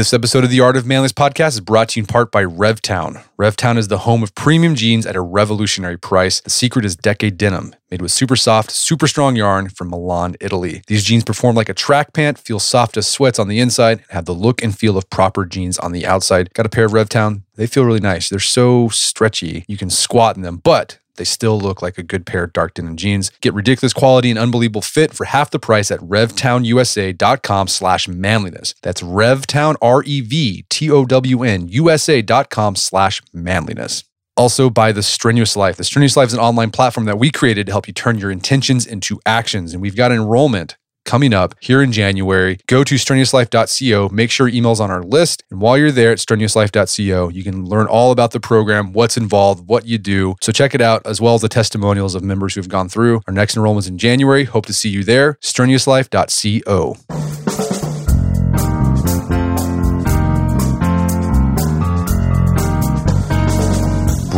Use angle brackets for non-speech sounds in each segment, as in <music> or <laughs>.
This episode of the Art of Manliness podcast is brought to you in part by RevTown. RevTown is the home of premium jeans at a revolutionary price. The secret is Decade Denim, made with super soft, super strong yarn from Milan, Italy. These jeans perform like a track pant, feel soft as sweats on the inside, and have the look and feel of proper jeans on the outside. Got a pair of RevTown? They feel really nice. They're so stretchy, you can squat in them, but they still look like a good pair of dark denim jeans. Get ridiculous quality and unbelievable fit for half the price at revtownusa.com slash manliness. That's revtown, R-E-V-T-O-W-N, USA.com slash manliness. Also, by The Strenuous Life. The Strenuous Life is an online platform that we created to help you turn your intentions into actions. And we've got enrollment coming up here in January. Go to strenuouslife.co, make sure email's on our list. And while you're there at strenuouslife.co, you can learn all about the program, what's involved, what you do. So check it out, as well as the testimonials of members who've gone through. Our next enrollment is in January. Hope to see you there. strenuouslife.co.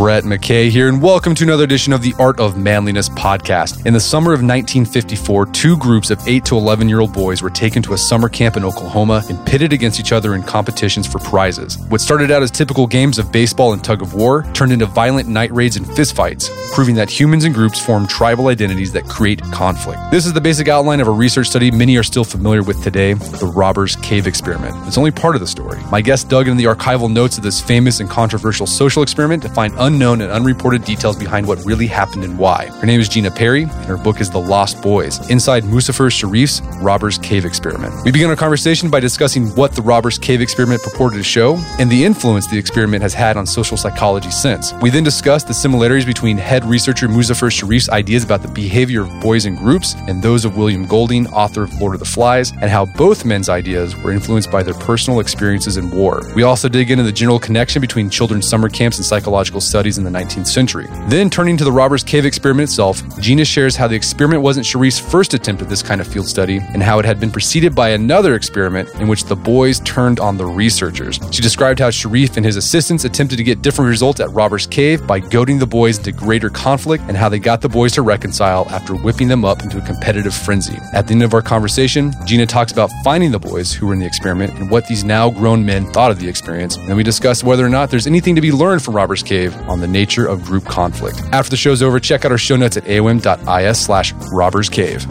Brett McKay here, and welcome to another edition of the Art of Manliness podcast. In the summer of 1954, two groups of 8 to 11 year old boys were taken to a summer camp in Oklahoma and pitted against each other in competitions for prizes. What started out as typical games of baseball and tug of war turned into violent night raids and fistfights, proving that humans and groups form tribal identities that create conflict. This is the basic outline of a research study many are still familiar with today the Robbers Cave Experiment. It's only part of the story. My guest dug into the archival notes of this famous and controversial social experiment to find unknown and unreported details behind what really happened and why. Her name is Gina Perry, and her book is The Lost Boys Inside Muzafer Sherif's Robbers Cave Experiment. We begin our conversation by discussing what the Robbers Cave Experiment purported to show and the influence the experiment has had on social psychology since. We then discuss the similarities between head researcher Muzafer Sherif's ideas about the behavior of boys in groups and those of William Golding, author of Lord of the Flies, and how both men's ideas were influenced by their personal experiences in war. We also dig into the general connection between children's summer camps and psychological studies in the 19th century. Then, turning to the Robbers Cave experiment itself, Gina shares how the experiment wasn't Sherif's first attempt at this kind of field study and how it had been preceded by another experiment in which the boys turned on the researchers. She described how Sherif and his assistants attempted to get different results at Robbers Cave by goading the boys into greater conflict and how they got the boys to reconcile after whipping them up into a competitive frenzy. At the end of our conversation, Gina talks about finding the boys who were in the experiment and what these now grown men thought of the experience. And we discuss whether or not there's anything to be learned from Robbers Cave on the nature of group conflict. After the show's over, check out our show notes at aom.is slash robbers cave.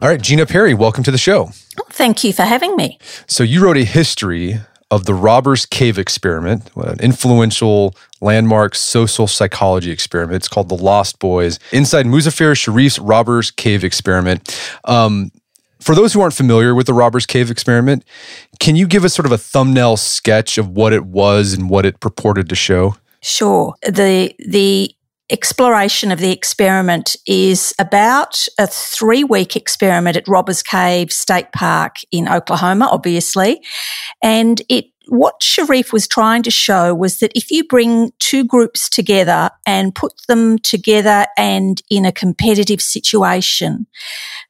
All right, Gina Perry, welcome to the show. Oh, thank you for having me. So, you wrote a history of the Robbers Cave experiment, an influential landmark social psychology experiment. It's called The Lost Boys, inside Muzafer Sherif's Robbers Cave experiment. Um, for those who aren't familiar with the Robbers Cave experiment, can you give us sort of a thumbnail sketch of what it was and what it purported to show? Sure. The the exploration of the experiment is about a three week experiment at Robbers Cave State Park in Oklahoma, obviously. And it what Sherif was trying to show was that if you bring two groups together and put them together and in a competitive situation,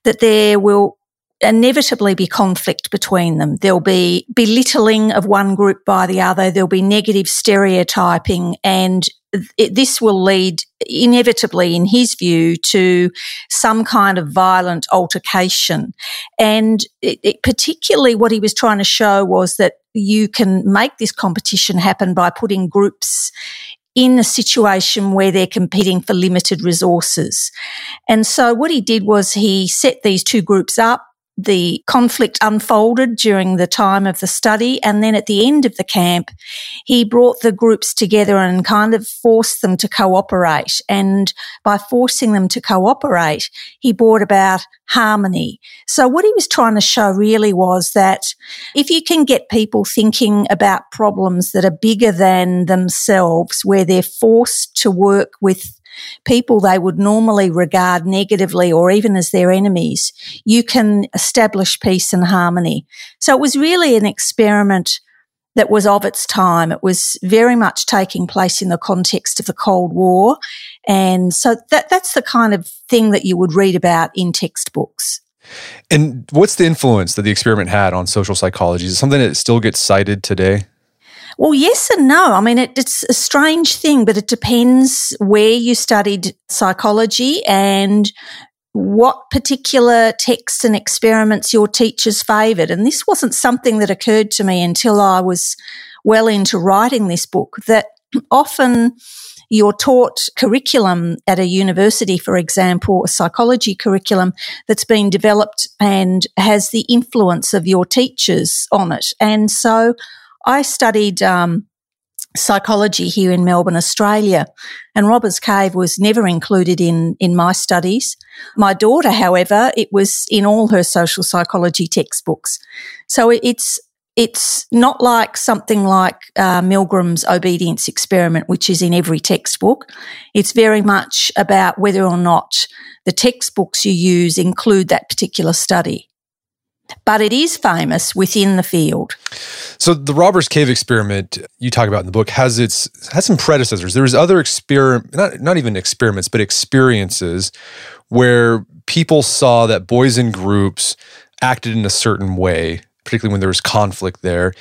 that there will inevitably be conflict between them. There'll be belittling of one group by the other. There'll be negative stereotyping and it, this will lead inevitably, in his view, to some kind of violent altercation. And it, it, particularly what he was trying to show was that you can make this competition happen by putting groups in a situation where they're competing for limited resources. And so what he did was he set these two groups up the conflict unfolded during the time of the study. And then at the end of the camp, he brought the groups together and kind of forced them to cooperate. And by forcing them to cooperate, he brought about harmony. So what he was trying to show really was that if you can get people thinking about problems that are bigger than themselves, where they're forced to work with people they would normally regard negatively or even as their enemies, you can establish peace and harmony. So it was really an experiment that was of its time. It was very much taking place in the context of the Cold War. And so that, that's the kind of thing that you would read about in textbooks. And what's the influence that the experiment had on social psychology? Is it something that still gets cited today? Well, yes and no. I mean, it, it's a strange thing, but it depends where you studied psychology and what particular texts and experiments your teachers favoured. And this wasn't something that occurred to me until I was well into writing this book, that <clears throat> often you're taught curriculum at a university, for example, a psychology curriculum that's been developed and has the influence of your teachers on it. And so I studied um, psychology here in Melbourne, Australia, and Robbers Cave was never included in in my studies. My daughter, however, it was in all her social psychology textbooks. So it's it's not like something like uh, Milgram's obedience experiment, which is in every textbook. It's very much about whether or not the textbooks you use include that particular study. But it is famous within the field. So the Robbers Cave experiment you talk about in the book has its has some predecessors. There was other experiment, not not even experiments, but experiences where people saw that boys in groups acted in a certain way particularly when there was conflict there.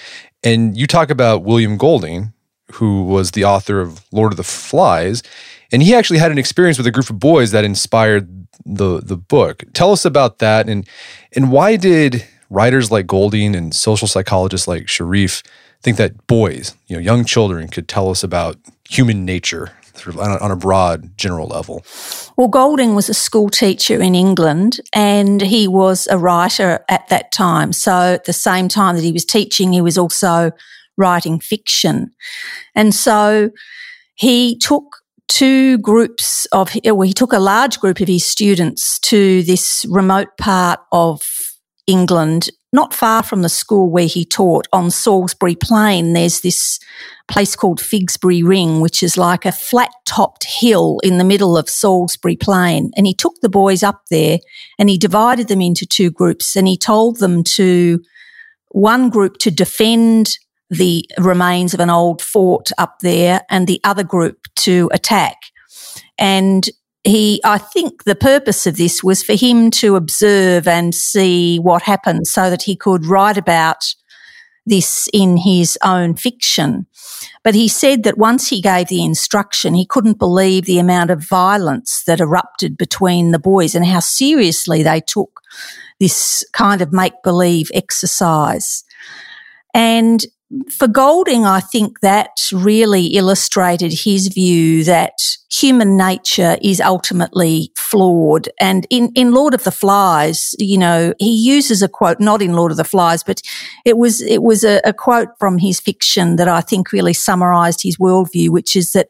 And you talk about William Golding, who was the author of Lord of the Flies, and he actually had an experience with a group of boys that inspired the the book. Tell us about that and and why did writers like Golding and social psychologists like Sherif think that boys, you know, young children could tell us about human nature on a, on a broad general level? Well, Golding was a school teacher in England and he was a writer at that time. So at the same time that he was teaching, he was also writing fiction. And so he took two groups of, well, he took a large group of his students to this remote part of England, not far from the school where he taught on Salisbury Plain. There's this place called Figsbury Ring, which is like a flat topped hill in the middle of Salisbury Plain. And he took the boys up there and he divided them into two groups and he told them to one group to defend the remains of an old fort up there and the other group to attack. And he, I think the purpose of this was for him to observe and see what happened so that he could write about this in his own fiction. But he said that once he gave the instruction, he couldn't believe the amount of violence that erupted between the boys and how seriously they took this kind of make believe exercise. And for Golding, I think that really illustrated his view that human nature is ultimately flawed. And in, in Lord of the Flies, you know, he uses a quote, not in Lord of the Flies, but it was, it was a, a quote from his fiction that I think really summarized his worldview, which is that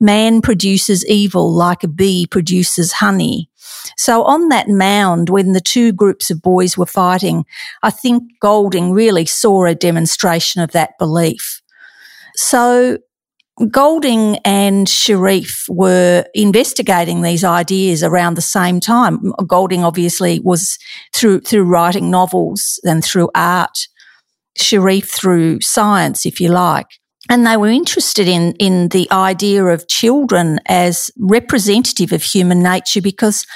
man produces evil like a bee produces honey. So on that mound, when the two groups of boys were fighting, I think Golding really saw a demonstration of that belief. So Golding and Sherif were investigating these ideas around the same time. Golding obviously was through, through writing novels and through art. Sherif through science, if you like and they were interested in in the idea of children as representative of human nature because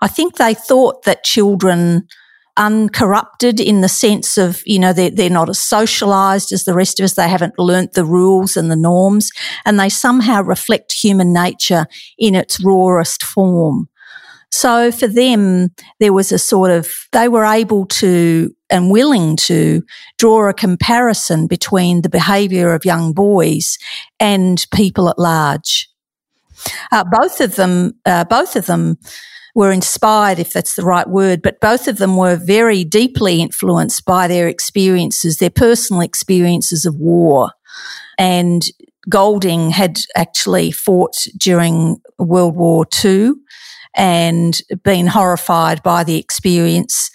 I think they thought that children uncorrupted in the sense of, you know, they're, they're not as socialized as the rest of us. They haven't learnt the rules and the norms and they somehow reflect human nature in its rawest form. So for them, there was a sort of, they were able to and willing to draw a comparison between the behaviour of young boys and people at large. Uh, both of them, uh, both of them were inspired, if that's the right word, but both of them were very deeply influenced by their experiences, their personal experiences of war. And Golding had actually fought during World War II and been horrified by the experience.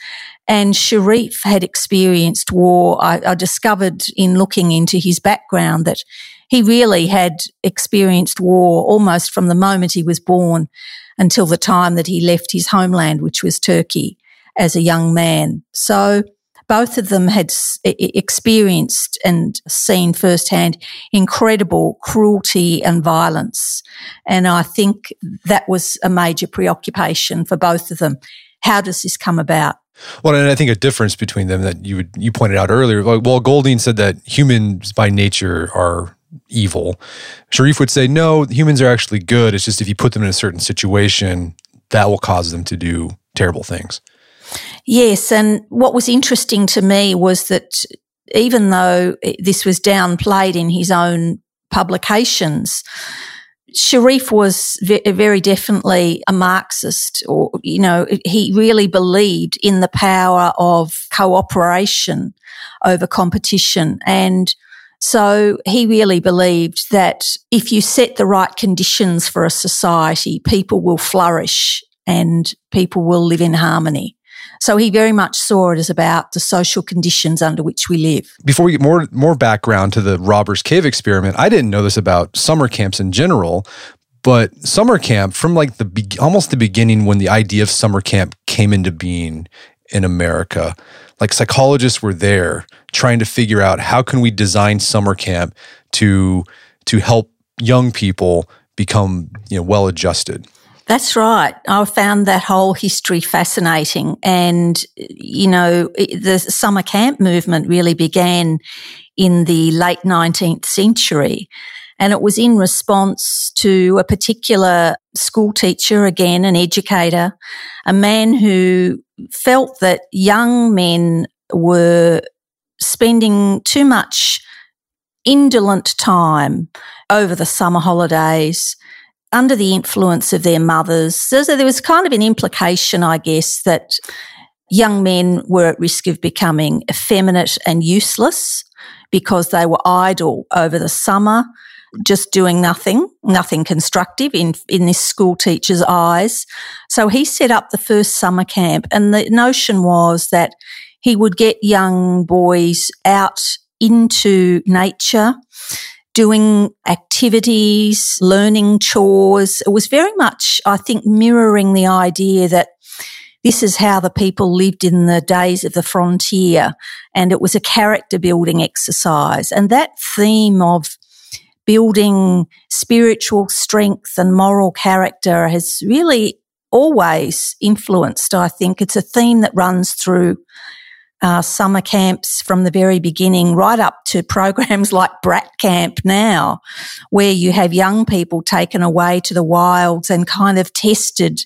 And Sherif had experienced war. I, I discovered in looking into his background that he really had experienced war almost from the moment he was born until the time that he left his homeland, which was Turkey, as a young man. So both of them had experienced and seen firsthand incredible cruelty and violence. And I think that was a major preoccupation for both of them. How does this come about? Well, and I think a difference between them that you would you pointed out earlier. Like, well, Golding said that humans by nature are evil. Sherif would say no, humans are actually good. It's just if you put them in a certain situation, that will cause them to do terrible things. Yes, and what was interesting to me was that even though this was downplayed in his own publications, Sherif was very definitely a Marxist, or, you know, he really believed in the power of cooperation over competition. And so he really believed that if you set the right conditions for a society, people will flourish and people will live in harmony. So he very much saw it as about the social conditions under which we live. Before we get more more background to the Robbers Cave experiment, I didn't know this about summer camps in general, but summer camp from like the be- almost the beginning when the idea of summer camp came into being in America, like psychologists were there trying to figure out how can we design summer camp to to help young people become, you know, well adjusted. That's right. I found that whole history fascinating. And, you know, the summer camp movement really began in the late 19th century. And it was in response to a particular school teacher, again, an educator, a man who felt that young men were spending too much indolent time over the summer holidays under the influence of their mothers. So there was kind of an implication, I guess, that young men were at risk of becoming effeminate and useless because they were idle over the summer, just doing nothing, nothing constructive in, in this school teacher's eyes. So he set up the first summer camp and the notion was that he would get young boys out into nature doing activities, learning chores. It was very much, I think, mirroring the idea that this is how the people lived in the days of the frontier. And it was a character building exercise. And that theme of building spiritual strength and moral character has really always influenced, I think. It's a theme that runs through uh, summer camps from the very beginning, right up to <laughs> programs like Brat Camp now, where you have young people taken away to the wilds and kind of tested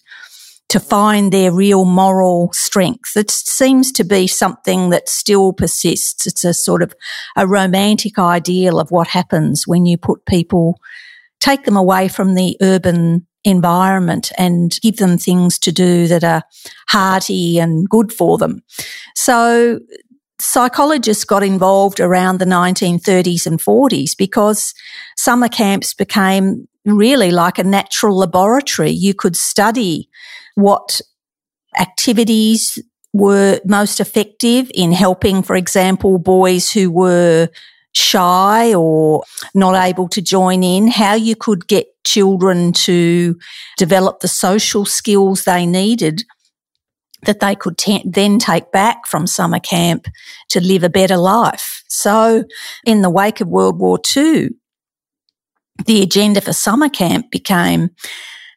to find their real moral strength. It seems to be something that still persists. It's a sort of a romantic ideal of what happens when you put people, take them away from the urban environment and give them things to do that are hearty and good for them. So psychologists got involved around the 1930s and 40s because summer camps became really like a natural laboratory. You could study what activities were most effective in helping, for example, boys who were shy or not able to join in, how you could get children to develop the social skills they needed that they could t- then take back from summer camp to live a better life. So in the wake of World War II, the agenda for summer camp became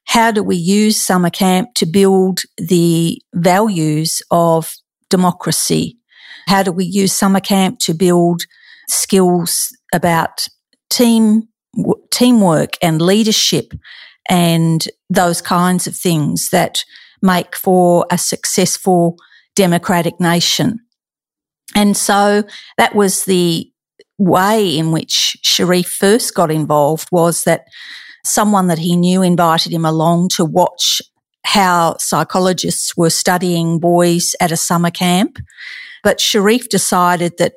how do we use summer camp to build the values of democracy? How do we use summer camp to build skills about team teamwork and leadership and those kinds of things that make for a successful democratic nation. And so that was the way in which Sherif first got involved was that someone that he knew invited him along to watch how psychologists were studying boys at a summer camp. But Sherif decided that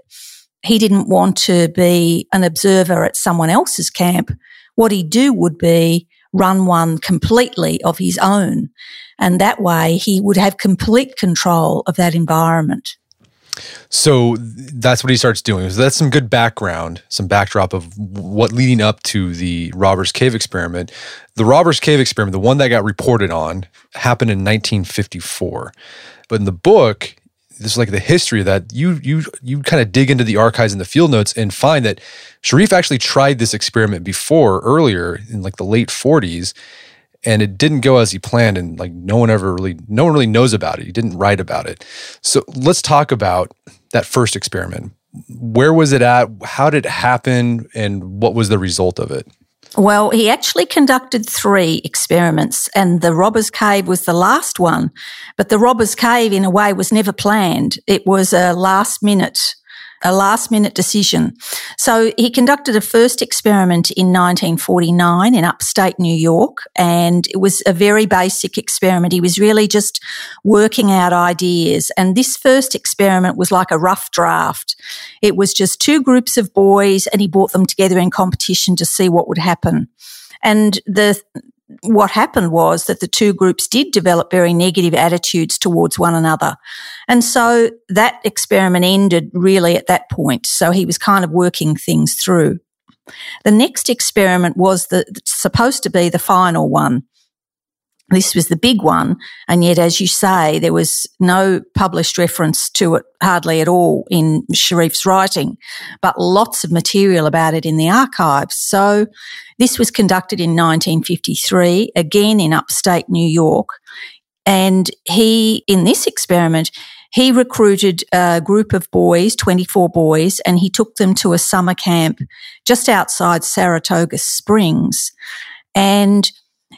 he didn't want to be an observer at someone else's camp. What he'd do would be run one completely of his own. And that way he would have complete control of that environment. So that's what he starts doing. So that's some good background, some backdrop of what leading up to the Robbers Cave experiment. The Robbers Cave experiment, the one that got reported on, happened in 1954. But in the book, this is like the history of that. You you you kind of dig into the archives and the field notes and find that Sherif actually tried this experiment before earlier in like the late 40s and it didn't go as he planned and like no one ever really no one really knows about it. He didn't write about it. So let's talk about that first experiment. Where was it at? How did it happen? And what was the result of it well, he actually conducted three experiments, and the Robbers Cave was the last one. But the Robbers Cave, in a way, was never planned. It was a last minute a last minute decision. So he conducted a first experiment in 1949 in upstate New York, and it was a very basic experiment. He was really just working out ideas. And this first experiment was like a rough draft. It was just two groups of boys, and he brought them together in competition to see what would happen. And the what happened was that the two groups did develop very negative attitudes towards one another. And so that experiment ended really at that point. So he was kind of working things through. The next experiment was the, supposed to be the final one. This was the big one. And yet, as you say, there was no published reference to it hardly at all in Sherif's writing, but lots of material about it in the archives. So this was conducted in 1953, again in upstate New York. And he, in this experiment, he recruited a group of boys, 24 boys, and he took them to a summer camp just outside Saratoga Springs. And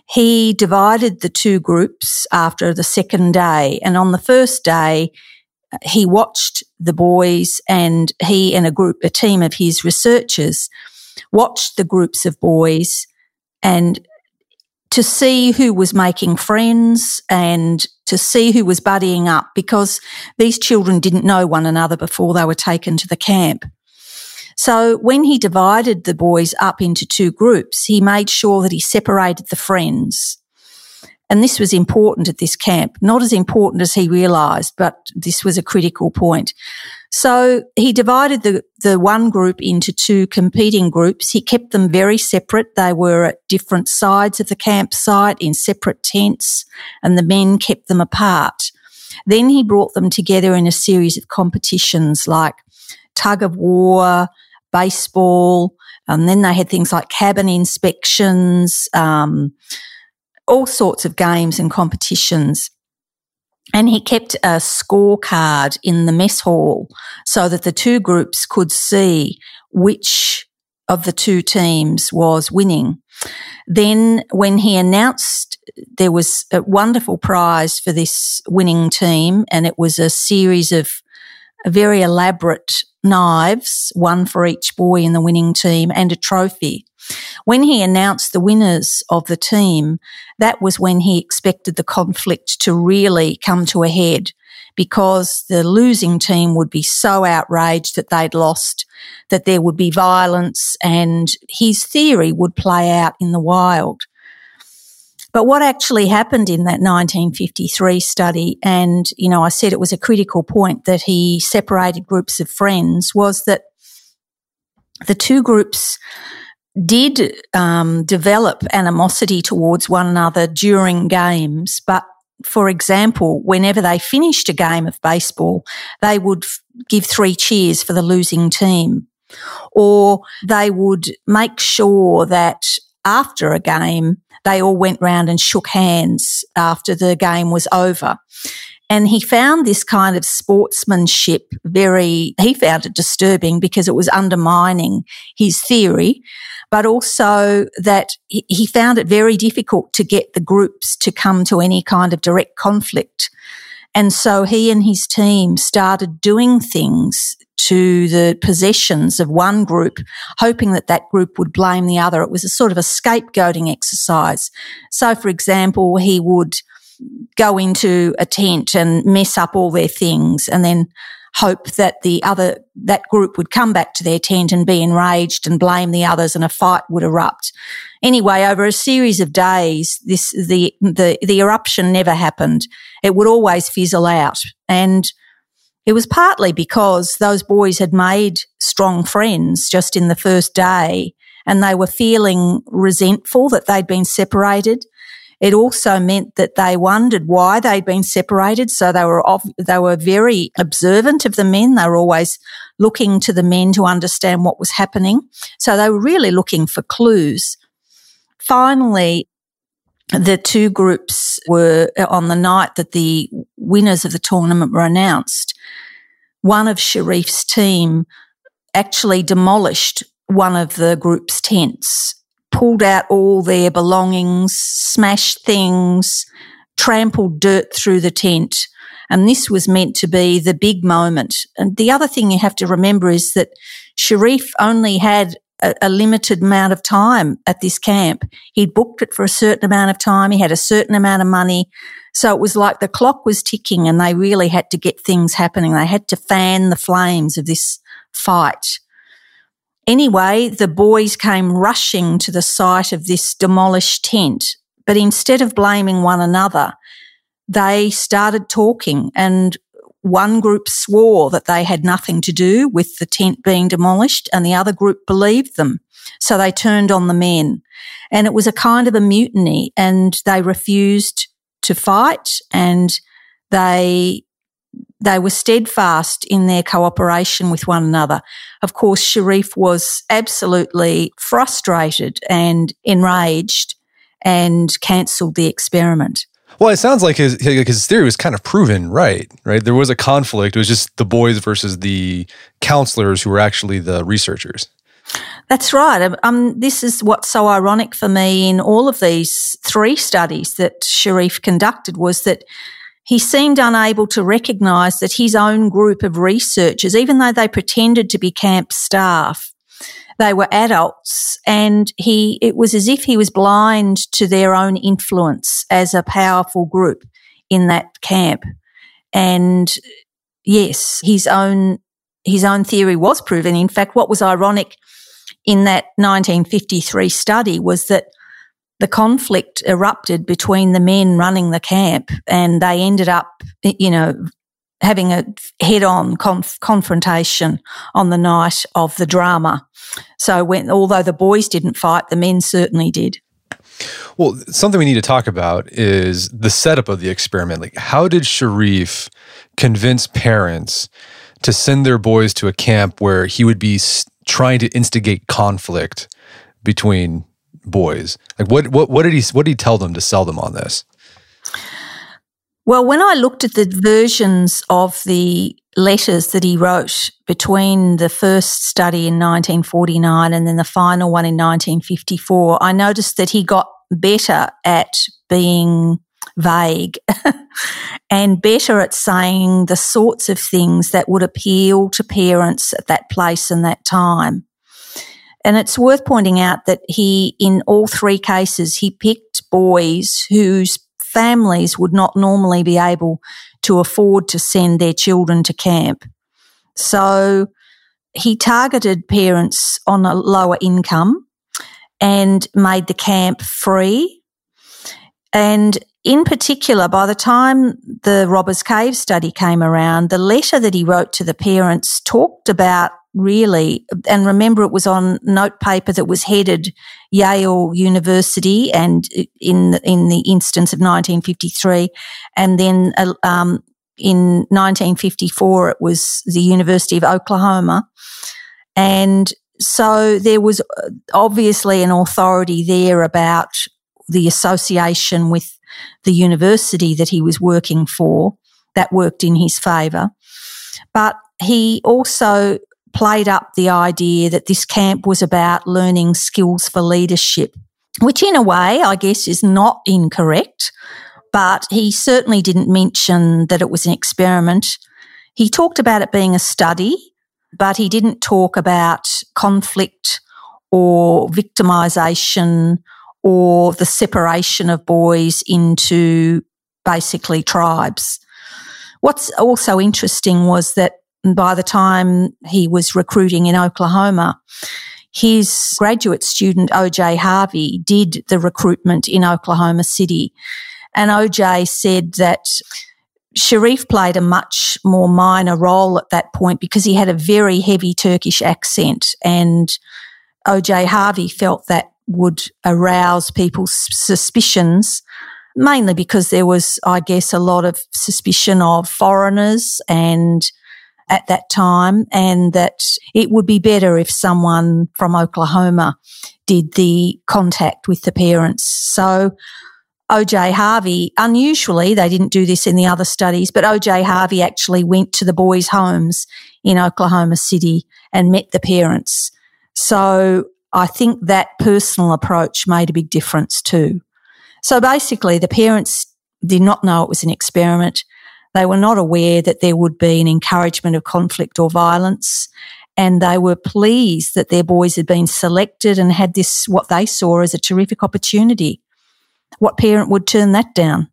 he divided the two groups after the second day. And on the first day, he watched the boys and he and a group, a team of his researchers watched the groups of boys and to see who was making friends and to see who was buddying up because these children didn't know one another before they were taken to the camp. So when he divided the boys up into two groups, he made sure that he separated the friends. And this was important at this camp, not as important as he realized, but this was a critical point. So he divided the, the one group into two competing groups. He kept them very separate. They were at different sides of the campsite in separate tents and the men kept them apart. Then he brought them together in a series of competitions like tug of war, baseball, and then they had things like cabin inspections, um, all sorts of games and competitions. And he kept a scorecard in the mess hall so that the two groups could see which of the two teams was winning. Then when he announced there was a wonderful prize for this winning team and it was a series of very elaborate knives, one for each boy in the winning team and a trophy. When he announced the winners of the team, that was when he expected the conflict to really come to a head because the losing team would be so outraged that they'd lost that there would be violence and his theory would play out in the wild. But what actually happened in that 1953 study, and, you know, I said it was a critical point that he separated groups of friends, was that the two groups did um, develop animosity towards one another during games, but for example, whenever they finished a game of baseball, they would f- give three cheers for the losing team. Or they would make sure that after a game, they all went round and shook hands after the game was over. And he found this kind of sportsmanship very, he found it disturbing because it was undermining his theory, but also that he found it very difficult to get the groups to come to any kind of direct conflict. And so he and his team started doing things to the possessions of one group, hoping that that group would blame the other. It was a sort of a scapegoating exercise. So, for example, he would go into a tent and mess up all their things and then hope that the other, that group would come back to their tent and be enraged and blame the others and a fight would erupt. Anyway, over a series of days, this, the, the, the eruption never happened. It would always fizzle out. And it was partly because those boys had made strong friends just in the first day and they were feeling resentful that they'd been separated. It also meant that they wondered why they'd been separated. So they were off, they were very observant of the men. They were always looking to the men to understand what was happening. So they were really looking for clues. Finally, the two groups were uh, on the night that the winners of the tournament were announced. One of Sherif's team actually demolished one of the group's tents, pulled out all their belongings, smashed things, trampled dirt through the tent. And this was meant to be the big moment. And the other thing you have to remember is that Sherif only had a, a, limited amount of time at this camp. He'd booked it for a certain amount of time. He had a certain amount of money. So it was like the clock was ticking and they really had to get things happening. They had to fan the flames of this fight. Anyway, the boys came rushing to the site of this demolished tent, but instead of blaming one another, they started talking and one group swore that they had nothing to do with the tent being demolished and the other group believed them. So they turned on the men and it was a kind of a mutiny and they refused to fight and they they were steadfast in their cooperation with one another. Of course, Sherif was absolutely frustrated and enraged and cancelled the experiment. Well, it sounds like his his theory was kind of proven right. Right, there was a conflict. It was just the boys versus the counselors who were actually the researchers. That's right. Um, um, this is what's so ironic for me in all of these three studies that Sherif conducted was that he seemed unable to recognise that his own group of researchers, even though they pretended to be camp staff, they were adults and he, it was as if he was blind to their own influence as a powerful group in that camp. And yes, his own, his own theory was proven. In fact, what was ironic in that 1953 study was that the conflict erupted between the men running the camp and they ended up, you know, having a head on conf- confrontation on the night of the drama. So when, although the boys didn't fight, the men certainly did. Well, something we need to talk about is the setup of the experiment. Like, how did Sherif convince parents to send their boys to a camp where he would be trying to instigate conflict between boys? Like, what what what did he what did he tell them to sell them on this? Well, when I looked at the versions of the letters that he wrote between the first study in 1949 and then the final one in 1954, I noticed that he got better at being vague <laughs> and better at saying the sorts of things that would appeal to parents at that place and that time. And it's worth pointing out that he, in all three cases, he picked boys whose families would not normally be able to afford to send their children to camp. So he targeted parents on a lower income and made the camp free. And in particular, by the time the Robbers Cave study came around, the letter that he wrote to the parents talked about really, and remember it was on note paper that was headed Yale University and in, in the instance of 1953. And then, uh, um, in 1954, it was the University of Oklahoma. And so there was uh, obviously an authority there about the association with the university that he was working for that worked in his favour. But he also played up the idea that this camp was about learning skills for leadership, which in a way, I guess, is not incorrect. But he certainly didn't mention that it was an experiment. He talked about it being a study, but he didn't talk about conflict or victimization or the separation of boys into basically tribes. What's also interesting was that by the time he was recruiting in Oklahoma, his graduate student, OJ Harvey, did the recruitment in Oklahoma City. And OJ said that Sherif played a much more minor role at that point because he had a very heavy Turkish accent. And OJ Harvey felt that would arouse people's suspicions mainly because there was, I guess, a lot of suspicion of foreigners and at that time and that it would be better if someone from Oklahoma did the contact with the parents. So OJ Harvey, unusually, they didn't do this in the other studies, but OJ Harvey actually went to the boys' homes in Oklahoma City and met the parents. So I think that personal approach made a big difference too. So basically, the parents did not know it was an experiment. They were not aware that there would be an encouragement of conflict or violence. And they were pleased that their boys had been selected and had this, what they saw as a terrific opportunity. What parent would turn that down?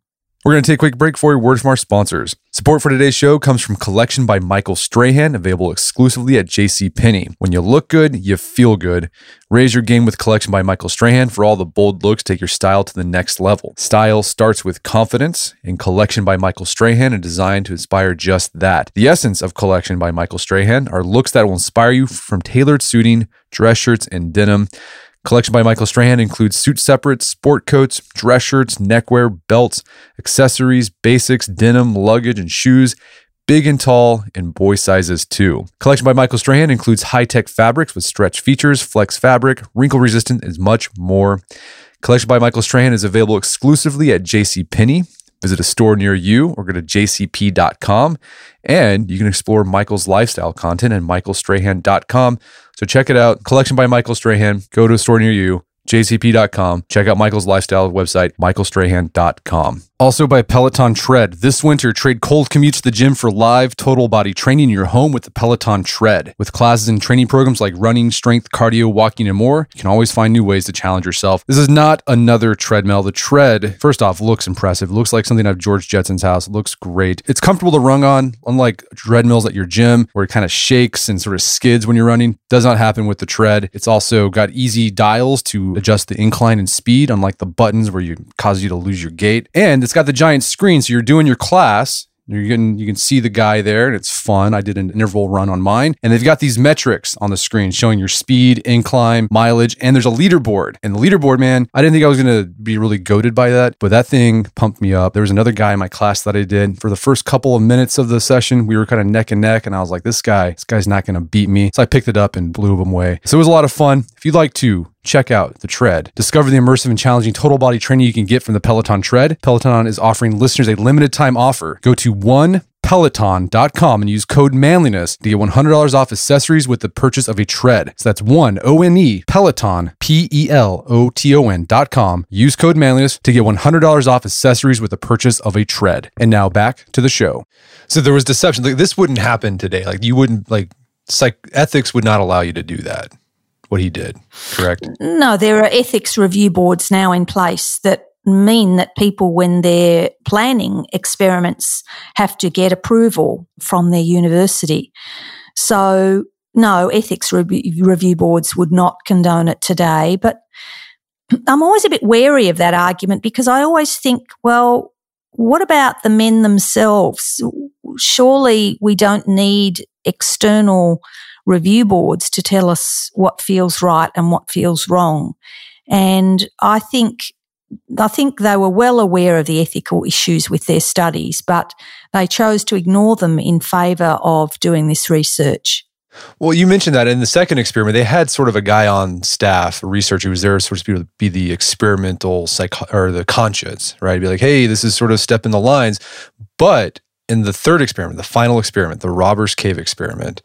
We're going to take a quick break for a word from our sponsors. Support for today's show comes from Collection by Michael Strahan, available exclusively at J.C. Penney. When you look good, you feel good. Raise your game with Collection by Michael Strahan for all the bold looks. Take your style to the next level. Style starts with confidence, and Collection by Michael Strahan is designed to inspire just that. The essence of Collection by Michael Strahan are looks that will inspire you from tailored suiting, dress shirts, and denim. Collection by Michael Strahan includes suit separates, sport coats, dress shirts, neckwear, belts, accessories, basics, denim, luggage, and shoes, big and tall, and boy sizes too. Collection by Michael Strahan includes high tech fabrics with stretch features, flex fabric, wrinkle resistant, and much more. Collection by Michael Strahan is available exclusively at JCPenney. Visit a store near you or go to jcp.com. And you can explore Michael's lifestyle content at michaelstrahan.com. So check it out. Collection by Michael Strahan. Go to a store near you jcp.com. Check out Michael's lifestyle website, michaelstrahan.com. Also by Peloton Tread. This winter, trade cold commutes to the gym for live total body training in your home with the Peloton Tread. With classes and training programs like running, strength, cardio, walking, and more, you can always find new ways to challenge yourself. This is not another treadmill. The Tread, first off, looks impressive. It looks like something out of George Jetson's house. It looks great. It's comfortable to run on, unlike treadmills at your gym where it kind of shakes and sort of skids when you're running. Does not happen with the Tread. It's also got easy dials to adjust the incline and speed, unlike the buttons where you cause you to lose your gait. And it's got the giant screen, so you're doing your class. You're getting, you can see the guy there, and it's fun. I did an interval run on mine, and they've got these metrics on the screen showing your speed, incline, mileage, and there's a leaderboard. And the leaderboard, man, I didn't think I was gonna be really goaded by that, but that thing pumped me up. There was another guy in my class that I did for the first couple of minutes of the session. We were kind of neck and neck, and I was like, this guy, this guy's not gonna beat me. So I picked it up and blew him away. So it was a lot of fun. If you'd like to check out the Tread. Discover the immersive and challenging total body training you can get from the Peloton Tread. Peloton is offering listeners a limited time offer. Go to one peloton.com and use code manliness to get $100 off accessories with the purchase of a tread. So that's one O N E Peloton P E L O T O N.com. Use code manliness to get $100 off accessories with the purchase of a tread. And now back to the show. So there was deception. Like this wouldn't happen today. Like you wouldn't like psych ethics would not allow you to do that what he did, correct? No, there are ethics review boards now in place that mean that people, when they're planning experiments, have to get approval from their university. So, no, ethics review boards would not condone it today. But <clears throat> I'm always a bit wary of that argument because I always think, well, what about the men themselves? Surely we don't need external review boards to tell us what feels right and what feels wrong. And I think I think they were well aware of the ethical issues with their studies, but they chose to ignore them in favour of doing this research. Well, you mentioned that in the second experiment, they had sort of a guy on staff, a researcher who was there sort of to be the experimental psych or the conscience, right? Be like, hey, this is sort of step in the lines. But in the third experiment, the final experiment, the Robbers Cave experiment,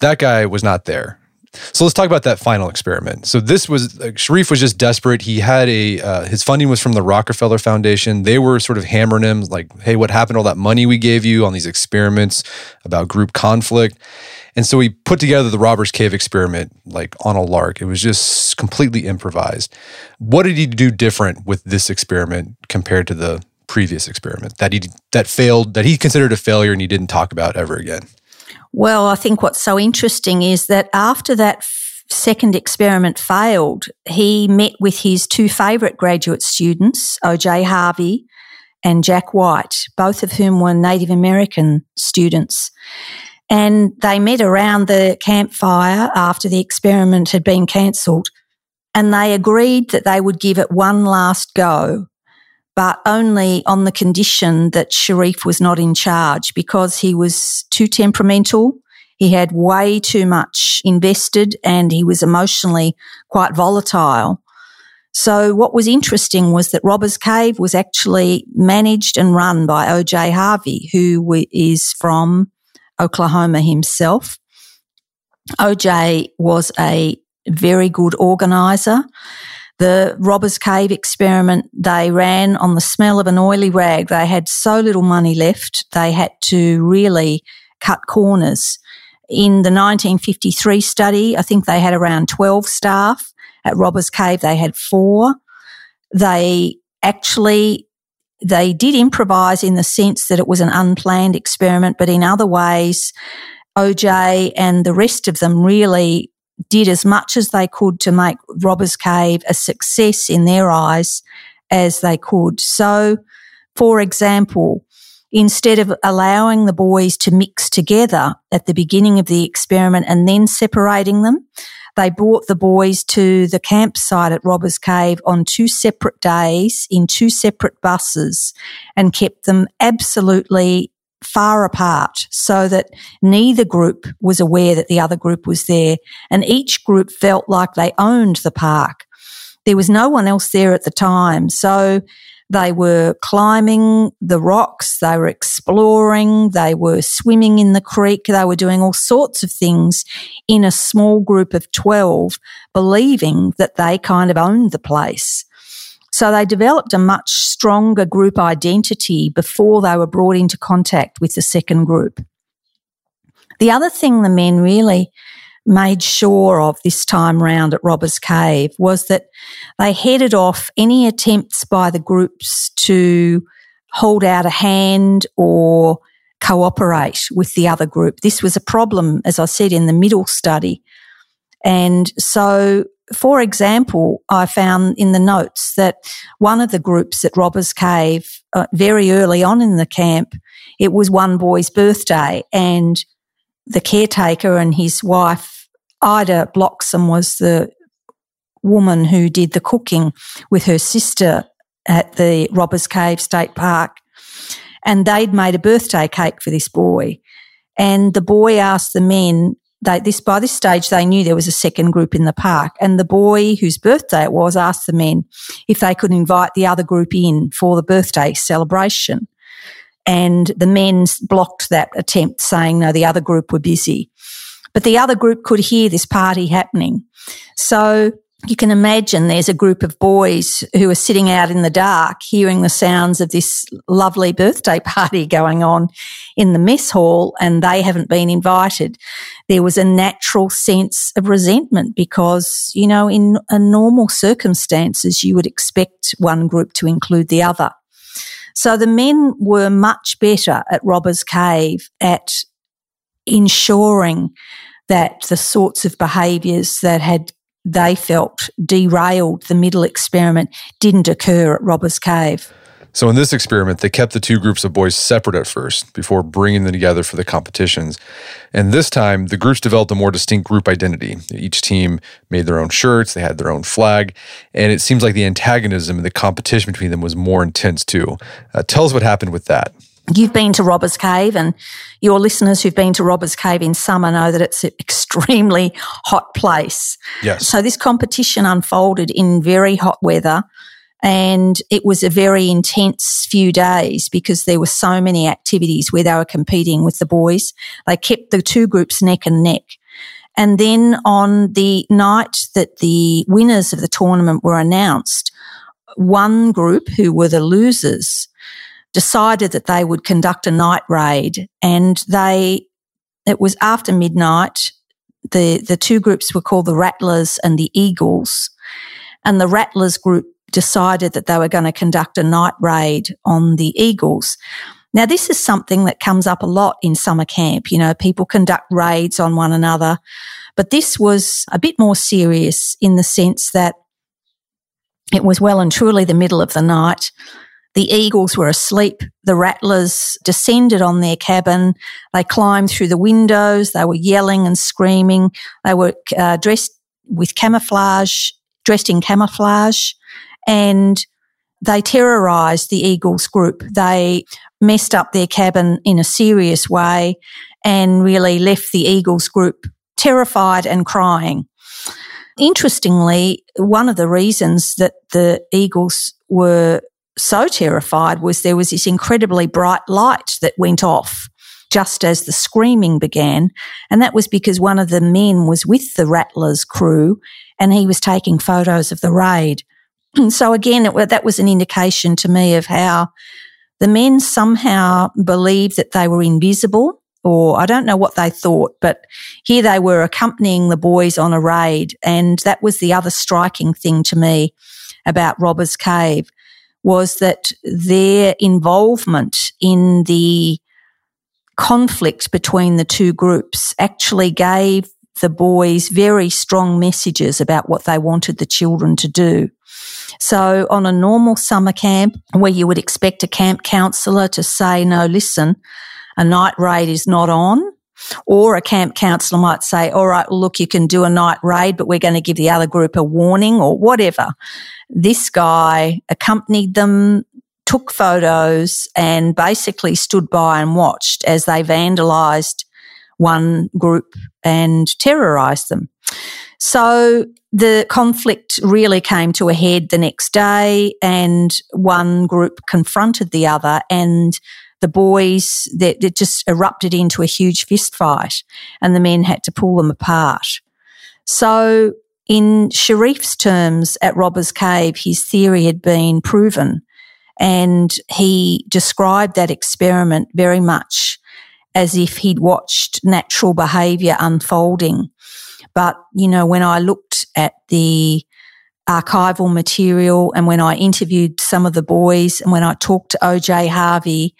that guy was not there. So let's talk about that final experiment. So this was like, Sherif was just desperate. He had a uh, his funding was from the Rockefeller Foundation. They were sort of hammering him like, "Hey, what happened to all that money we gave you on these experiments about group conflict?" And so he put together the Robbers Cave experiment like on a lark. It was just completely improvised. What did he do different with this experiment compared to the previous experiment that he that failed that he considered a failure and he didn't talk about ever again? Well, I think what's so interesting is that after that f- second experiment failed, he met with his two favourite graduate students, OJ Harvey and Jack White, both of whom were Native American students. And they met around the campfire after the experiment had been cancelled. And they agreed that they would give it one last go but only on the condition that Sherif was not in charge because he was too temperamental. He had way too much invested and he was emotionally quite volatile. So what was interesting was that Robbers Cave was actually managed and run by OJ Harvey, who is from Oklahoma himself. OJ was a very good organizer. The Robbers Cave experiment they ran on the smell of an oily rag. They had so little money left, they had to really cut corners. In the 1953 study, I think they had around 12 staff. At Robbers Cave, they had four. They actually they did improvise in the sense that it was an unplanned experiment, but in other ways, OJ and the rest of them really did as much as they could to make Robbers Cave a success in their eyes as they could. So, for example, instead of allowing the boys to mix together at the beginning of the experiment and then separating them, they brought the boys to the campsite at Robbers Cave on two separate days in two separate buses and kept them absolutely far apart so that neither group was aware that the other group was there and each group felt like they owned the park. There was no one else there at the time. So they were climbing the rocks. They were exploring. They were swimming in the creek. They were doing all sorts of things in a small group of 12, believing that they kind of owned the place. So they developed a much stronger group identity before they were brought into contact with the second group. The other thing the men really made sure of this time round at Robbers Cave was that they headed off any attempts by the groups to hold out a hand or cooperate with the other group. This was a problem, as I said, in the middle study. And so for example, I found in the notes that one of the groups at Robbers Cave, uh, very early on in the camp, it was one boy's birthday and the caretaker and his wife, Ida Bloxham, was the woman who did the cooking with her sister at the Robbers Cave State Park. And they'd made a birthday cake for this boy. And the boy asked the men they, this by this stage they knew there was a second group in the park and the boy whose birthday it was asked the men if they could invite the other group in for the birthday celebration. And the men blocked that attempt saying no the other group were busy. But the other group could hear this party happening. So you can imagine there's a group of boys who are sitting out in the dark hearing the sounds of this lovely birthday <laughs> party going on in the mess hall and they haven't been invited. There was a natural sense of resentment because, you know, in a normal circumstances, you would expect one group to include the other. So the men were much better at Robbers Cave at ensuring that the sorts of behaviours that had they felt derailed the middle experiment didn't occur at Robbers Cave. So, in this experiment, they kept the two groups of boys separate at first before bringing them together for the competitions. And this time, the groups developed a more distinct group identity. Each team made their own shirts, they had their own flag, and it seems like the antagonism and the competition between them was more intense too. Uh, tell us what happened with that. You've been to Robbers Cave, and your listeners who've been to Robbers Cave in summer know that it's an <laughs> extremely hot place. Yes. So this competition unfolded in very hot weather, and it was a very intense few days because there were so many activities where they were competing with the boys. They kept the two groups neck and neck. And then on the night that the winners of the tournament were announced, one group who were the losers decided that they would conduct a night raid and they, it was after midnight. The, the two groups were called the Rattlers and the Eagles. And the Rattlers group decided that they were going to conduct a night raid on the Eagles. Now, this is something that comes up a lot in summer camp. You know, people conduct raids on one another, but this was a bit more serious in the sense that it was well and truly the middle of the night. The eagles were asleep. The rattlers descended on their cabin. They climbed through the windows. They were yelling and screaming. They were uh, dressed with camouflage, dressed in camouflage, and they terrorized the eagles group. They messed up their cabin in a serious way and really left the eagles group terrified and crying. interestingly, one of the reasons that the eagles were so terrified was there was this incredibly bright light that went off just as the screaming began. And that was because one of the men was with the Rattlers crew and he was taking photos of the raid. <clears throat> so again, it, that was an indication to me of how the men somehow believed that they were invisible or I don't know what they thought, but here they were accompanying the boys on a raid. And that was the other striking thing to me about Robbers Cave was that their involvement in the conflict between the two groups actually gave the boys very strong messages about what they wanted the children to do. So on a normal summer camp where you would expect a camp counselor to say, no, listen, a night raid is not on. Or a camp counselor might say, all right, look, you can do a night raid, but we're going to give the other group a warning or whatever. This guy accompanied them, took photos and basically stood by and watched as they vandalized one group and terrorized them. So the conflict really came to a head the next day and one group confronted the other and the boys that it just erupted into a huge fist fight and the men had to pull them apart. So in Sherif's terms at Robbers Cave, his theory had been proven and he described that experiment very much as if he'd watched natural behavior unfolding. But, you know, when I looked at the archival material and when I interviewed some of the boys and when I talked to OJ Harvey,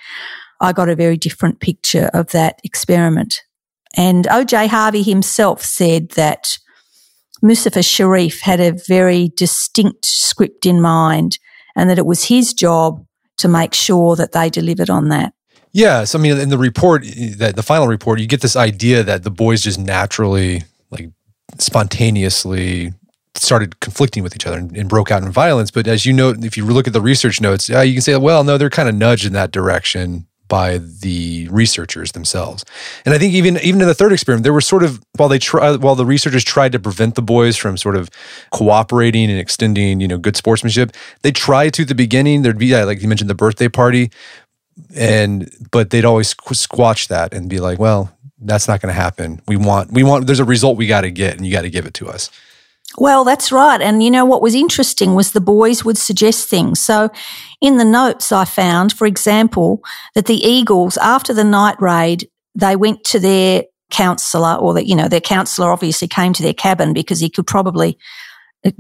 I got a very different picture of that experiment. And OJ Harvey himself said that Muzafer Sherif had a very distinct script in mind and that it was his job to make sure that they delivered on that. Yeah, so I mean, in the report, that the final report, you get this idea that the boys just naturally, like, spontaneously started conflicting with each other and, and, broke out in violence. But as you know, if you look at the research notes, yeah, you can say, well, no, they're kind of nudged in that direction by the researchers themselves. And I think even even in the third experiment, there were sort of while they try while the researchers tried to prevent the boys from sort of cooperating and extending, you know, good sportsmanship, they tried to at the beginning. There'd be like you mentioned the birthday party, and but they'd always squash that and be like, well, that's not going to happen. We want we want there's a result we got to get, and you got to give it to us. Well, that's right. And you know what was interesting was the boys would suggest things. So in the notes I found, for example, that the Eagles, after the night raid, they went to their counselor or that, you know, their counselor obviously came to their cabin because he could probably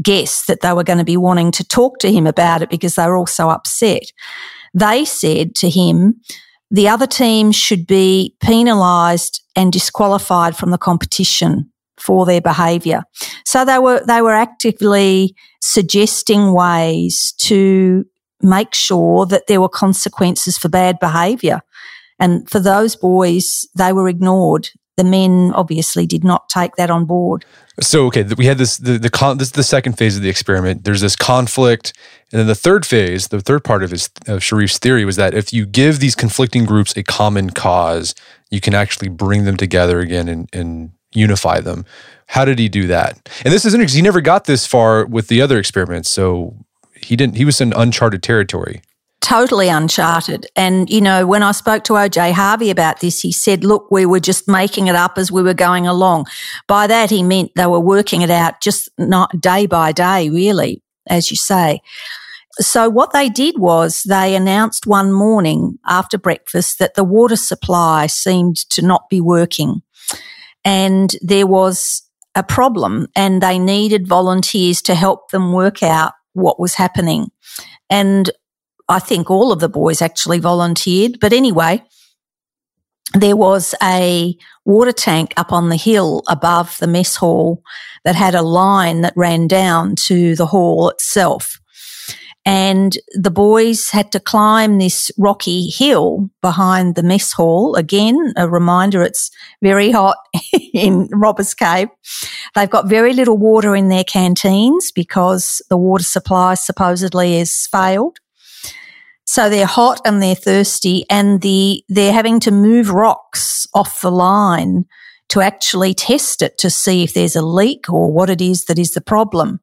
guess that they were going to be wanting to talk to him about it because they were all so upset. They said to him, the other team should be penalised and disqualified from the competition for their behavior. So they were, they were actively suggesting ways to make sure that there were consequences for bad behavior. And for those boys, they were ignored. The men obviously did not take that on board. So okay, we had this the the con, this is the second phase of the experiment. There's this conflict, and then the third phase, the third part of his of Sherif's theory was that if you give these conflicting groups a common cause, you can actually bring them together again and, and unify them. How did he do that? And this is interesting. He never got this far with the other experiments, so he didn't. He was in uncharted territory. Totally uncharted. And, you know, when I spoke to OJ Harvey about this, he said, look, we were just making it up as we were going along. By that, he meant they were working it out just not day by day, really, as you say. So what they did was they announced one morning after breakfast that the water supply seemed to not be working and there was a problem and they needed volunteers to help them work out what was happening. And I think all of the boys actually volunteered. But anyway, there was a water tank up on the hill above the mess hall that had a line that ran down to the hall itself. And the boys had to climb this rocky hill behind the mess hall. Again, a reminder it's very hot <laughs> in Robbers Cave. They've got very little water in their canteens because the water supply supposedly has failed. So they're hot and they're thirsty and the, they're having to move rocks off the line to actually test it to see if there's a leak or what it is that is the problem.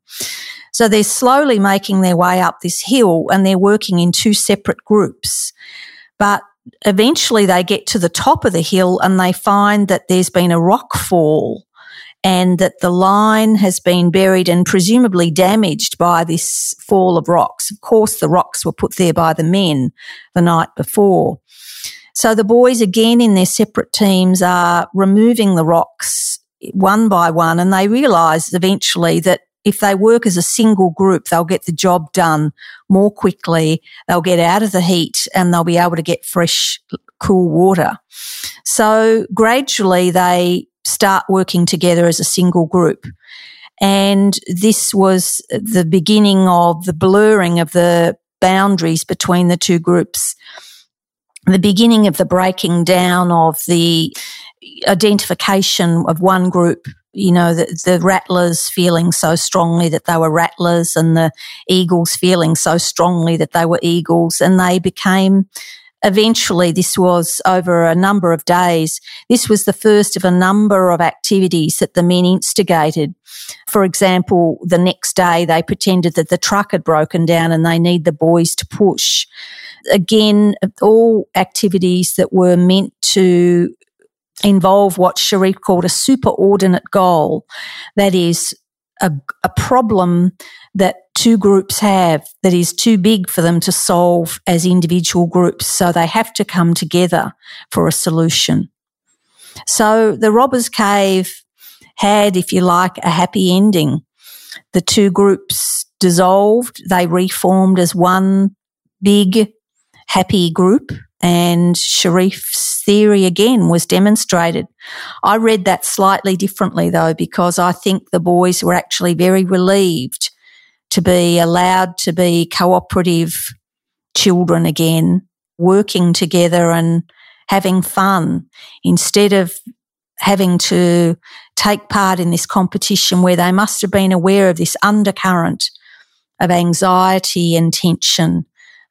So they're slowly making their way up this hill and they're working in two separate groups. But eventually they get to the top of the hill and they find that there's been a rock fall and that the line has been buried and presumably damaged by this fall of rocks. Of course, the rocks were put there by the men the night before. So the boys again in their separate teams are removing the rocks one by one and they realize eventually that if they work as a single group, they'll get the job done more quickly. They'll get out of the heat and they'll be able to get fresh, cool water. So gradually they start working together as a single group. And this was the beginning of the blurring of the boundaries between the two groups, the beginning of the breaking down of the identification of one group you know, the, the, rattlers feeling so strongly that they were rattlers and the eagles feeling so strongly that they were eagles. And they became, eventually, this was over a number of days. This was the first of a number of activities that the men instigated. For example, the next day they pretended that the truck had broken down and they need the boys to push. Again, all activities that were meant to involve what Sherif called a superordinate goal. That is a, a problem that two groups have that is too big for them to solve as individual groups. So they have to come together for a solution. So the Robbers Cave had, if you like, a happy ending. The two groups dissolved. They reformed as one big happy group and Sherif's theory again was demonstrated. I read that slightly differently though, because I think the boys were actually very relieved to be allowed to be cooperative children again, working together and having fun instead of having to take part in this competition where they must have been aware of this undercurrent of anxiety and tension,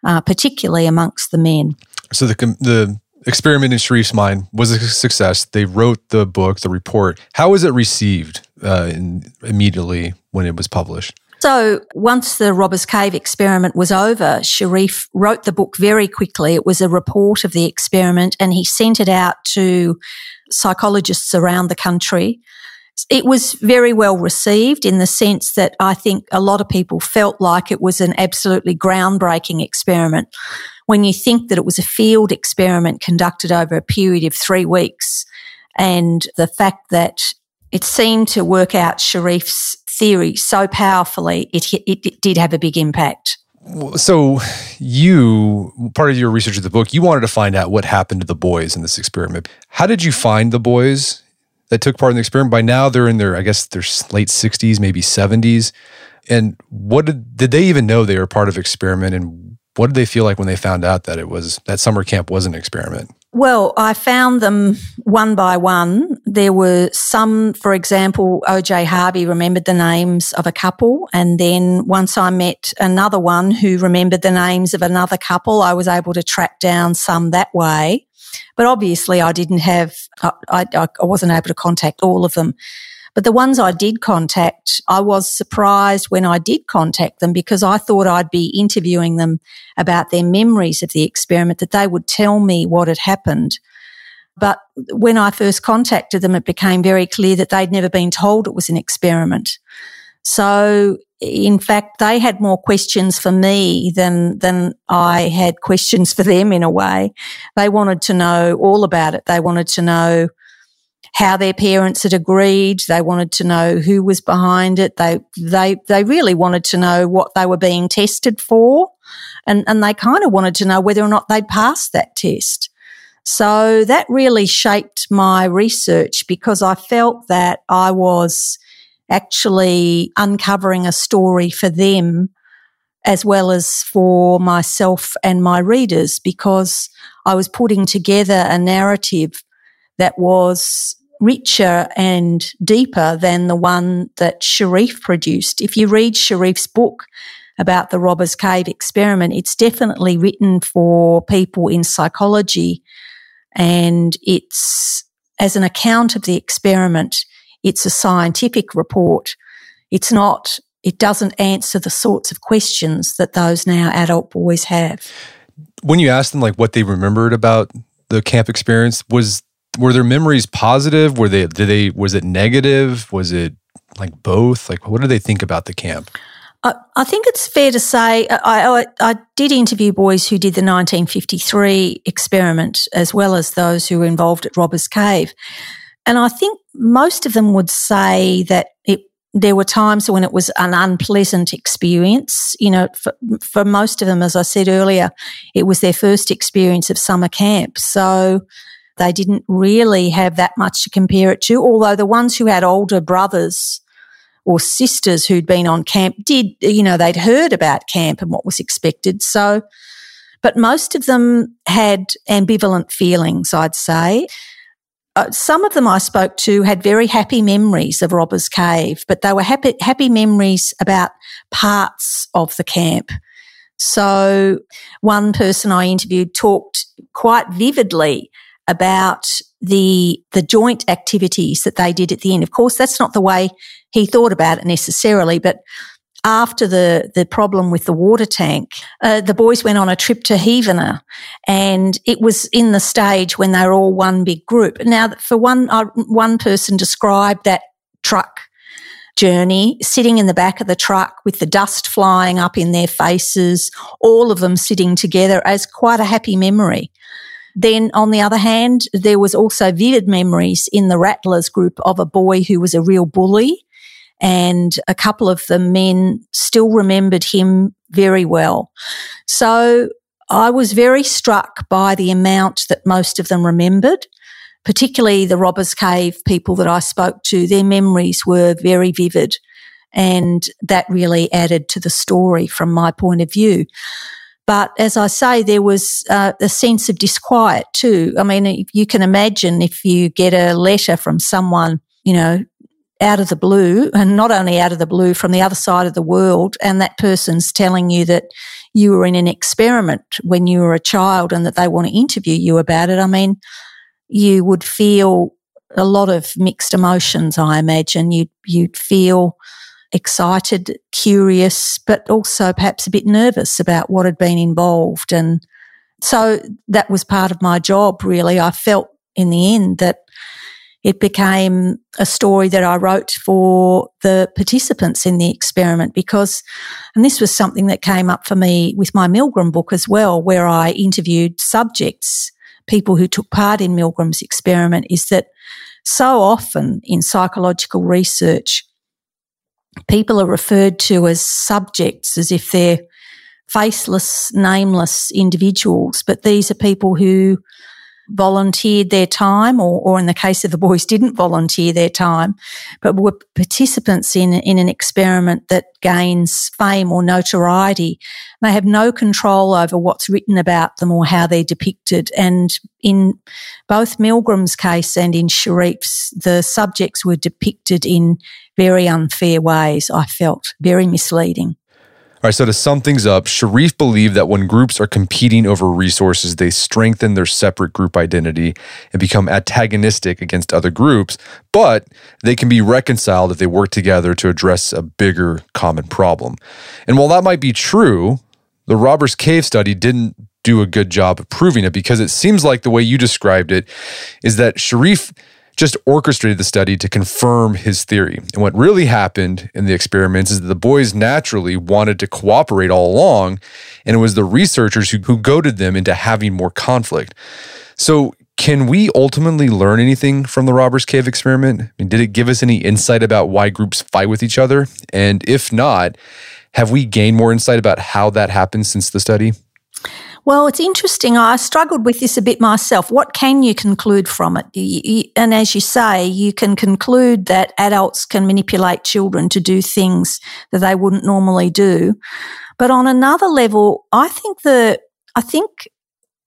uh, particularly amongst the men. So the the experiment in Sherif's mind was a success. They wrote the book, the report. How was it received uh, in, immediately when it was published? So once the Robbers Cave experiment was over, Sherif wrote the book very quickly. It was a report of the experiment and he sent it out to psychologists around the country. It was very well received in the sense that I think a lot of people felt like it was an absolutely groundbreaking experiment when you think that it was a field experiment conducted over a period of three weeks and the fact that it seemed to work out Sherif's theory so powerfully, it, it, it did have a big impact. So, you, part of your research of the book, you wanted to find out what happened to the boys in this experiment. How did you find the boys that took part in the experiment? By now, they're in their, I guess, their late 60s, maybe 70s. And what did, did they even know they were part of experiment? And what did they feel like when they found out that it was that summer camp was an experiment? Well, I found them one by one. There were some, for example, OJ Harvey remembered the names of a couple. And then once I met another one who remembered the names of another couple, I was able to track down some that way. But obviously I didn't have, I, I, I wasn't able to contact all of them. But the ones I did contact, I was surprised when I did contact them because I thought I'd be interviewing them about their memories of the experiment, that they would tell me what had happened. But when I first contacted them, it became very clear that they'd never been told it was an experiment. So in fact, they had more questions for me than, than I had questions for them in a way. They wanted to know all about it. They wanted to know how their parents had agreed. They wanted to know who was behind it. They, they, they really wanted to know what they were being tested for. And, and they kind of wanted to know whether or not they'd passed that test. So that really shaped my research because I felt that I was actually uncovering a story for them as well as for myself and my readers because I was putting together a narrative that was richer and deeper than the one that Sherif produced. If you read Sherif's book about the Robbers Cave experiment, it's definitely written for people in psychology and it's as an account of the experiment, it's a scientific report. It's not, it doesn't answer the sorts of questions that those now adult boys have. When you asked them like what they remembered about the camp experience, was were their memories positive? Were they did they was it negative? Was it like both? Like what do they think about the camp? I, I think it's fair to say I, I, I, did interview boys who did the 1953 experiment as well as those who were involved at Robbers Cave. And I think most of them would say that it, there were times when it was an unpleasant experience. You know, for, for most of them, as I said earlier, it was their first experience of summer camp. So they didn't really have that much to compare it to. Although the ones who had older brothers or sisters who'd been on camp did, you know, they'd heard about camp and what was expected. So, but most of them had ambivalent feelings, I'd say. Uh, some of them I spoke to had very happy memories of Robbers Cave, but they were happy, happy memories about parts of the camp. So one person I interviewed talked quite vividly about the the joint activities that they did at the end. Of course, that's not the way he thought about it necessarily, but after the, the problem with the water tank, uh, the boys went on a trip to Heavener and it was in the stage when they were all one big group. Now, for one, uh, one person described that truck journey, sitting in the back of the truck with the dust flying up in their faces, all of them sitting together as quite a happy memory. Then on the other hand, there was also vivid memories in the Rattlers group of a boy who was a real bully. And a couple of the men still remembered him very well. So I was very struck by the amount that most of them remembered, particularly the Robbers Cave people that I spoke to. Their memories were very vivid. And that really added to the story from my point of view. But as I say, there was uh, a sense of disquiet too. I mean, you can imagine if you get a letter from someone, you know, out of the blue, and not only out of the blue from the other side of the world, and that person's telling you that you were in an experiment when you were a child and that they want to interview you about it. I mean, you would feel a lot of mixed emotions, I imagine. You'd, you'd feel excited, curious, but also perhaps a bit nervous about what had been involved. And so that was part of my job, really. I felt in the end that it became a story that I wrote for the participants in the experiment because, and this was something that came up for me with my Milgram book as well, where I interviewed subjects, people who took part in Milgram's experiment, is that so often in psychological research, people are referred to as subjects as if they're faceless, nameless individuals, but these are people who volunteered their time or, or in the case of the boys didn't volunteer their time, but were participants in, in an experiment that gains fame or notoriety. They have no control over what's written about them or how they're depicted. And in both Milgram's case and in Sherif's, the subjects were depicted in very unfair ways, I felt, very misleading. All right, so to sum things up, Sherif believed that when groups are competing over resources, they strengthen their separate group identity and become antagonistic against other groups, but they can be reconciled if they work together to address a bigger common problem. And while that might be true, the Robbers Cave study didn't do a good job of proving it because it seems like the way you described it is that Sherif just orchestrated the study to confirm his theory. And what really happened in the experiments is that the boys naturally wanted to cooperate all along, and it was the researchers who, who goaded them into having more conflict. So, can we ultimately learn anything from the Robbers Cave experiment? I mean, did it give us any insight about why groups fight with each other? And if not, have we gained more insight about how that happens since the study? Well, it's interesting. I struggled with this a bit myself. What can you conclude from it? And as you say, you can conclude that adults can manipulate children to do things that they wouldn't normally do. But on another level, I think the, I think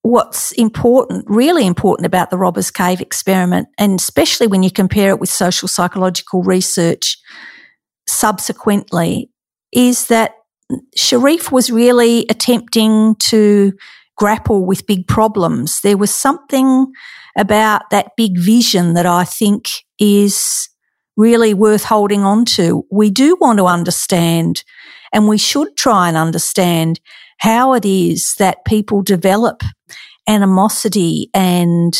what's important, really important about the Robbers Cave experiment, and especially when you compare it with social psychological research subsequently, is that Sherif was really attempting to grapple with big problems. There was something about that big vision that I think is really worth holding on to. We do want to understand and we should try and understand how it is that people develop animosity and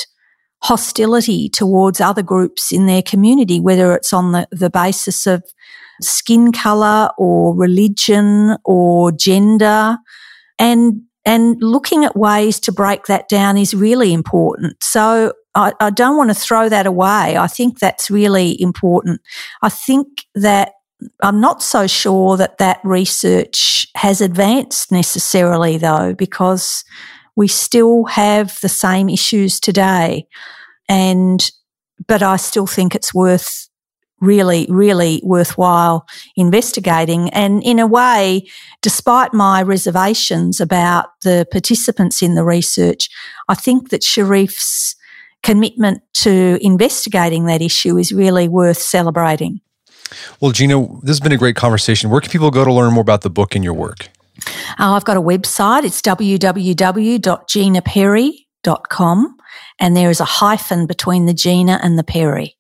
hostility towards other groups in their community, whether it's on the, the basis of skin color or religion or gender. And, and looking at ways to break that down is really important. So I, I don't want to throw that away. I think that's really important. I think that I'm not so sure that that research has advanced necessarily though, because we still have the same issues today. And, but I still think it's worth really, really worthwhile investigating. And in a way, despite my reservations about the participants in the research, I think that Sherif's commitment to investigating that issue is really worth celebrating. Well, Gina, this has been a great conversation. Where can people go to learn more about the book and your work? Uh, I've got a website. It's www.ginaperry.com. And there is a hyphen between the Gina and the Perry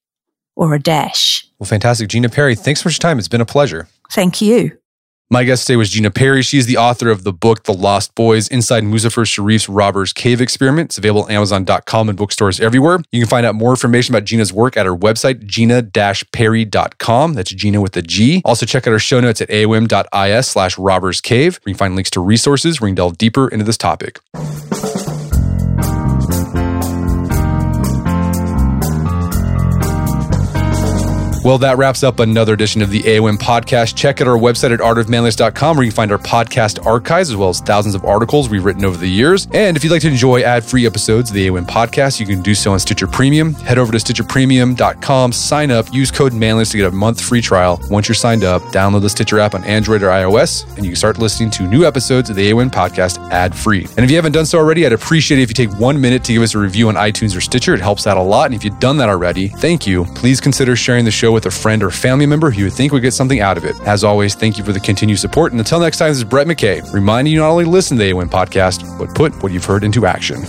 or a dash. Well, fantastic. Gina Perry, thanks for your time. It's been a pleasure. Thank you. My guest today was Gina Perry. She's the author of the book The Lost Boys Inside Muzafer Sherif's Robbers Cave Experiment. It's available at Amazon.com and bookstores everywhere. You can find out more information about Gina's work at her website, gina-perry.com. That's Gina with a G. Also check out our show notes at aom.is slash robbers cave, where you can find links to resources where you can delve deeper into this topic. Well, that wraps up another edition of the AOM podcast. Check out our website at artofmanliness.com where you can find our podcast archives as well as thousands of articles we've written over the years. And if you'd like to enjoy ad free episodes of the AOM podcast, you can do so on Stitcher Premium. Head over to stitcherpremium.com, sign up, use code manliness to get a month free trial. Once you're signed up, download the Stitcher app on Android or iOS, and you can start listening to new episodes of the AOM podcast ad free. And if you haven't done so already, I'd appreciate it if you take one minute to give us a review on iTunes or Stitcher. It helps out a lot. And if you've done that already, thank you. Please consider sharing the show with a friend or family member who you think would get something out of it. As always, thank you for the continued support. And until next time, this is Brett McKay, reminding you not only listen to the AOM podcast, but put what you've heard into action.